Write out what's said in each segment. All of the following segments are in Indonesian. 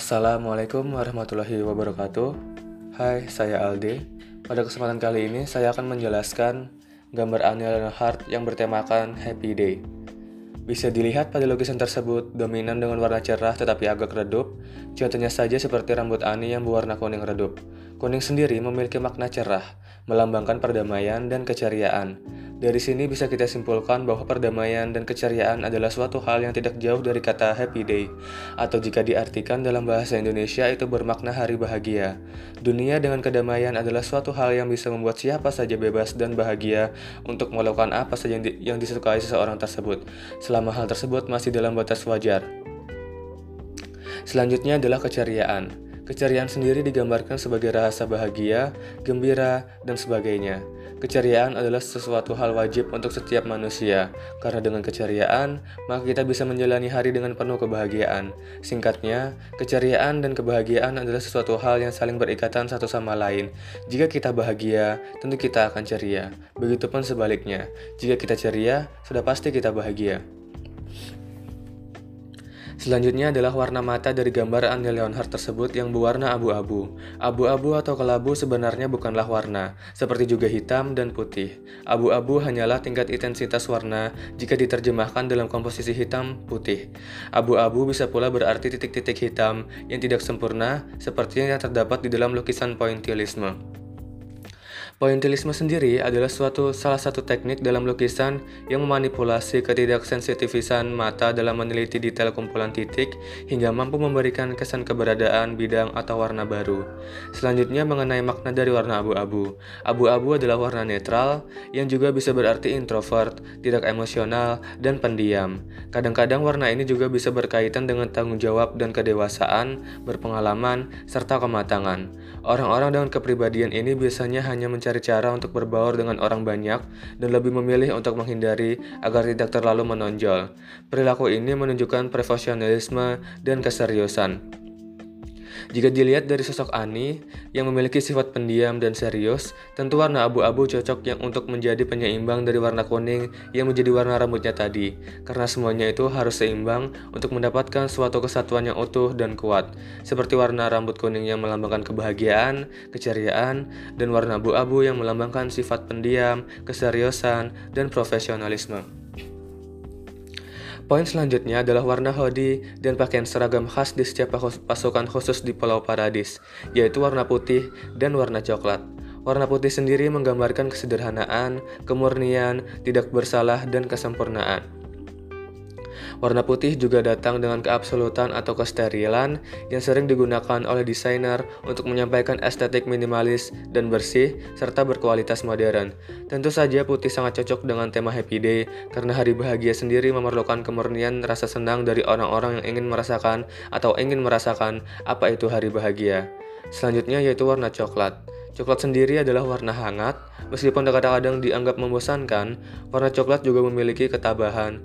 Assalamualaikum warahmatullahi wabarakatuh. Hai, saya Alde. Pada kesempatan kali ini, saya akan menjelaskan gambar Anya Leonhardt yang bertemakan Happy Day. Bisa dilihat pada lukisan tersebut dominan dengan warna cerah tetapi agak redup, contohnya saja seperti rambut Ani yang berwarna kuning redup. Kuning sendiri memiliki makna cerah, melambangkan perdamaian dan keceriaan. Dari sini bisa kita simpulkan bahwa perdamaian dan keceriaan adalah suatu hal yang tidak jauh dari kata happy day, atau jika diartikan dalam bahasa Indonesia itu bermakna hari bahagia. Dunia dengan kedamaian adalah suatu hal yang bisa membuat siapa saja bebas dan bahagia untuk melakukan apa saja yang, di, yang disukai seseorang tersebut, selama hal tersebut masih dalam batas wajar. Selanjutnya adalah keceriaan. Keceriaan sendiri digambarkan sebagai rasa bahagia, gembira, dan sebagainya. Keceriaan adalah sesuatu hal wajib untuk setiap manusia, karena dengan keceriaan, maka kita bisa menjalani hari dengan penuh kebahagiaan. Singkatnya, keceriaan dan kebahagiaan adalah sesuatu hal yang saling berikatan satu sama lain. Jika kita bahagia, tentu kita akan ceria. Begitupun sebaliknya, jika kita ceria, sudah pasti kita bahagia. Selanjutnya adalah warna mata dari gambar Anya Leonhardt tersebut yang berwarna abu-abu. Abu-abu atau kelabu sebenarnya bukanlah warna, seperti juga hitam dan putih. Abu-abu hanyalah tingkat intensitas warna jika diterjemahkan dalam komposisi hitam putih. Abu-abu bisa pula berarti titik-titik hitam yang tidak sempurna seperti yang terdapat di dalam lukisan pointillisme. Pointillisme sendiri adalah suatu salah satu teknik dalam lukisan yang memanipulasi ketidaksensitivisan mata dalam meneliti detail kumpulan titik hingga mampu memberikan kesan keberadaan bidang atau warna baru. Selanjutnya mengenai makna dari warna abu-abu. Abu-abu adalah warna netral yang juga bisa berarti introvert, tidak emosional, dan pendiam. Kadang-kadang warna ini juga bisa berkaitan dengan tanggung jawab dan kedewasaan, berpengalaman, serta kematangan. Orang-orang dengan kepribadian ini biasanya hanya mencari mencari cara untuk berbaur dengan orang banyak dan lebih memilih untuk menghindari agar tidak terlalu menonjol. Perilaku ini menunjukkan profesionalisme dan keseriusan. Jika dilihat dari sosok Ani yang memiliki sifat pendiam dan serius, tentu warna abu-abu cocok yang untuk menjadi penyeimbang dari warna kuning yang menjadi warna rambutnya tadi, karena semuanya itu harus seimbang untuk mendapatkan suatu kesatuan yang utuh dan kuat, seperti warna rambut kuning yang melambangkan kebahagiaan, keceriaan, dan warna abu-abu yang melambangkan sifat pendiam, keseriusan, dan profesionalisme. Poin selanjutnya adalah warna hoodie dan pakaian seragam khas di setiap pasukan khusus di Pulau Paradis, yaitu warna putih dan warna coklat. Warna putih sendiri menggambarkan kesederhanaan, kemurnian, tidak bersalah, dan kesempurnaan. Warna putih juga datang dengan keabsolutan atau kesterilan yang sering digunakan oleh desainer untuk menyampaikan estetik minimalis dan bersih serta berkualitas modern. Tentu saja putih sangat cocok dengan tema Happy Day karena hari bahagia sendiri memerlukan kemurnian rasa senang dari orang-orang yang ingin merasakan atau ingin merasakan apa itu hari bahagia. Selanjutnya yaitu warna coklat. Coklat sendiri adalah warna hangat, meskipun kadang-kadang dianggap membosankan, warna coklat juga memiliki ketabahan,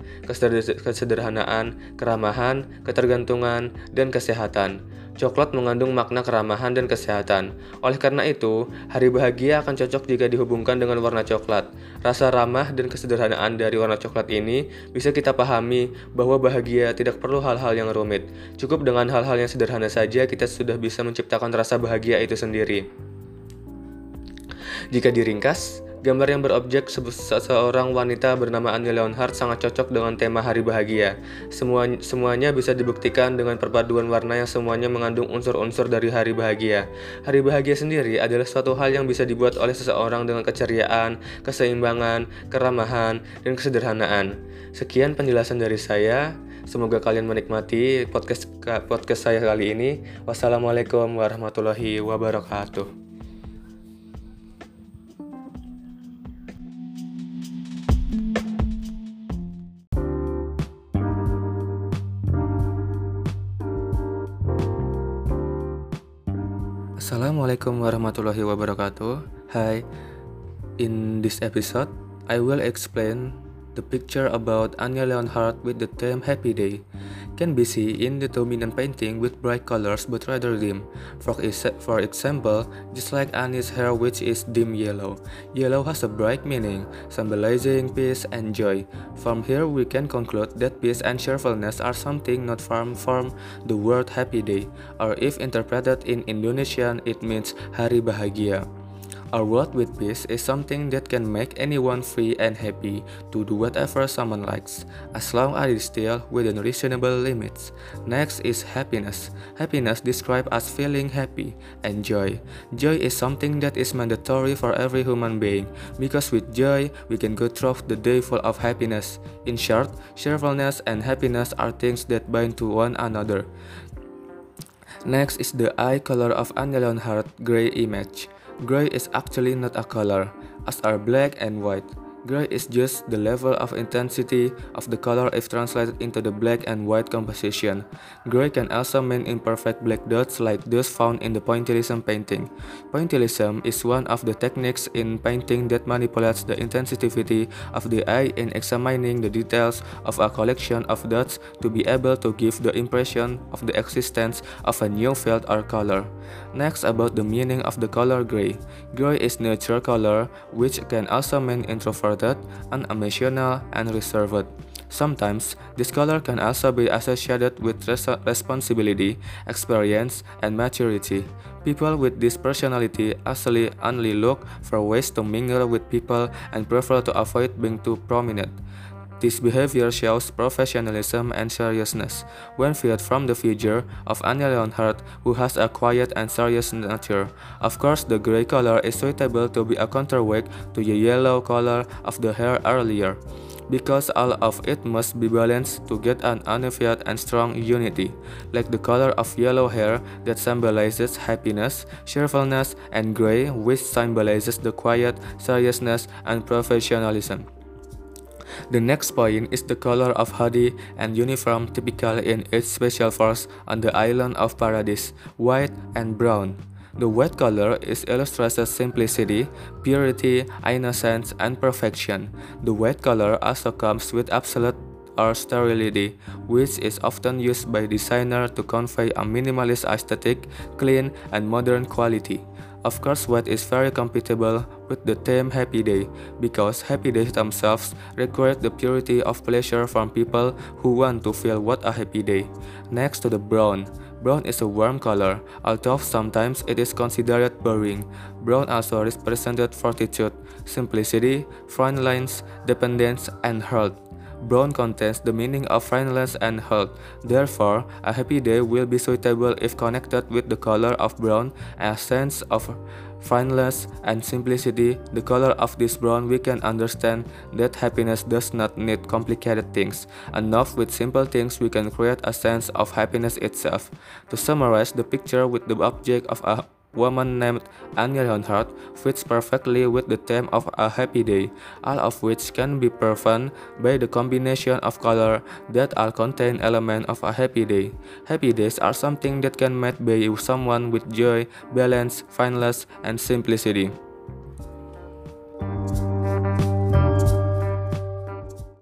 kesederhanaan, keramahan, ketergantungan, dan kesehatan. Coklat mengandung makna keramahan dan kesehatan. Oleh karena itu, hari bahagia akan cocok jika dihubungkan dengan warna coklat. Rasa ramah dan kesederhanaan dari warna coklat ini bisa kita pahami bahwa bahagia tidak perlu hal-hal yang rumit. Cukup dengan hal-hal yang sederhana saja kita sudah bisa menciptakan rasa bahagia itu sendiri. Jika diringkas, gambar yang berobjek seseorang wanita bernama Annie Leonhardt sangat cocok dengan tema hari bahagia. Semua, semuanya bisa dibuktikan dengan perpaduan warna yang semuanya mengandung unsur-unsur dari hari bahagia. Hari bahagia sendiri adalah suatu hal yang bisa dibuat oleh seseorang dengan keceriaan, keseimbangan, keramahan, dan kesederhanaan. Sekian penjelasan dari saya. Semoga kalian menikmati podcast podcast saya kali ini. Wassalamualaikum warahmatullahi wabarakatuh. Assalamualaikum warahmatullahi wabarakatuh. Hi, in this episode, I will explain The picture about Anya Leonhardt with the theme Happy Day can be seen in the dominant painting with bright colors but rather dim. For, for example, just like Annie's hair which is dim yellow. Yellow has a bright meaning, symbolizing peace and joy. From here we can conclude that peace and cheerfulness are something not from, from the word happy day, or if interpreted in Indonesian it means hari bahagia. A world with peace is something that can make anyone free and happy to do whatever someone likes, as long as it is still within reasonable limits. Next is happiness. Happiness described as feeling happy and joy. Joy is something that is mandatory for every human being, because with joy, we can go through the day full of happiness. In short, cheerfulness and happiness are things that bind to one another. Next is the eye color of Anne Leonhardt gray image. Gray is actually not a color, as are black and white. Gray is just the level of intensity of the color if translated into the black and white composition. Gray can also mean imperfect black dots like those found in the pointillism painting. Pointillism is one of the techniques in painting that manipulates the intensity of the eye in examining the details of a collection of dots to be able to give the impression of the existence of a new field or color. Next about the meaning of the color gray. Gray is neutral color which can also mean introvert introverted, unemotional, and reserved. Sometimes, this color can also be associated with res responsibility, experience, and maturity. People with this personality actually only look for ways to mingle with people and prefer to avoid being too prominent. This behavior shows professionalism and seriousness when viewed from the figure of Anya Leonhardt, who has a quiet and serious nature. Of course, the gray color is suitable to be a counterweight to the yellow color of the hair earlier, because all of it must be balanced to get an unified and strong unity, like the color of yellow hair that symbolizes happiness, cheerfulness, and gray which symbolizes the quiet, seriousness, and professionalism. The next point is the color of hoodie and uniform typical in its special force on the island of Paradise, white and brown. The white color is illustrates simplicity, purity, innocence, and perfection. The white color also comes with absolute or sterility, which is often used by designer to convey a minimalist aesthetic, clean, and modern quality. Of course, what is very compatible with the theme Happy Day, because happy days themselves require the purity of pleasure from people who want to feel what a happy day. Next to the brown. Brown is a warm color, although sometimes it is considered boring. Brown also represented fortitude, simplicity, fine lines, dependence, and health. Brown contains the meaning of friendliness and health. Therefore, a happy day will be suitable if connected with the color of brown, a sense of friendliness and simplicity. The color of this brown, we can understand that happiness does not need complicated things. Enough with simple things, we can create a sense of happiness itself. To summarize the picture with the object of a woman named Anya Leonhardt fits perfectly with the theme of a happy day, all of which can be proven by the combination of color that all contain elements of a happy day. Happy days are something that can made by someone with joy, balance, fineness, and simplicity.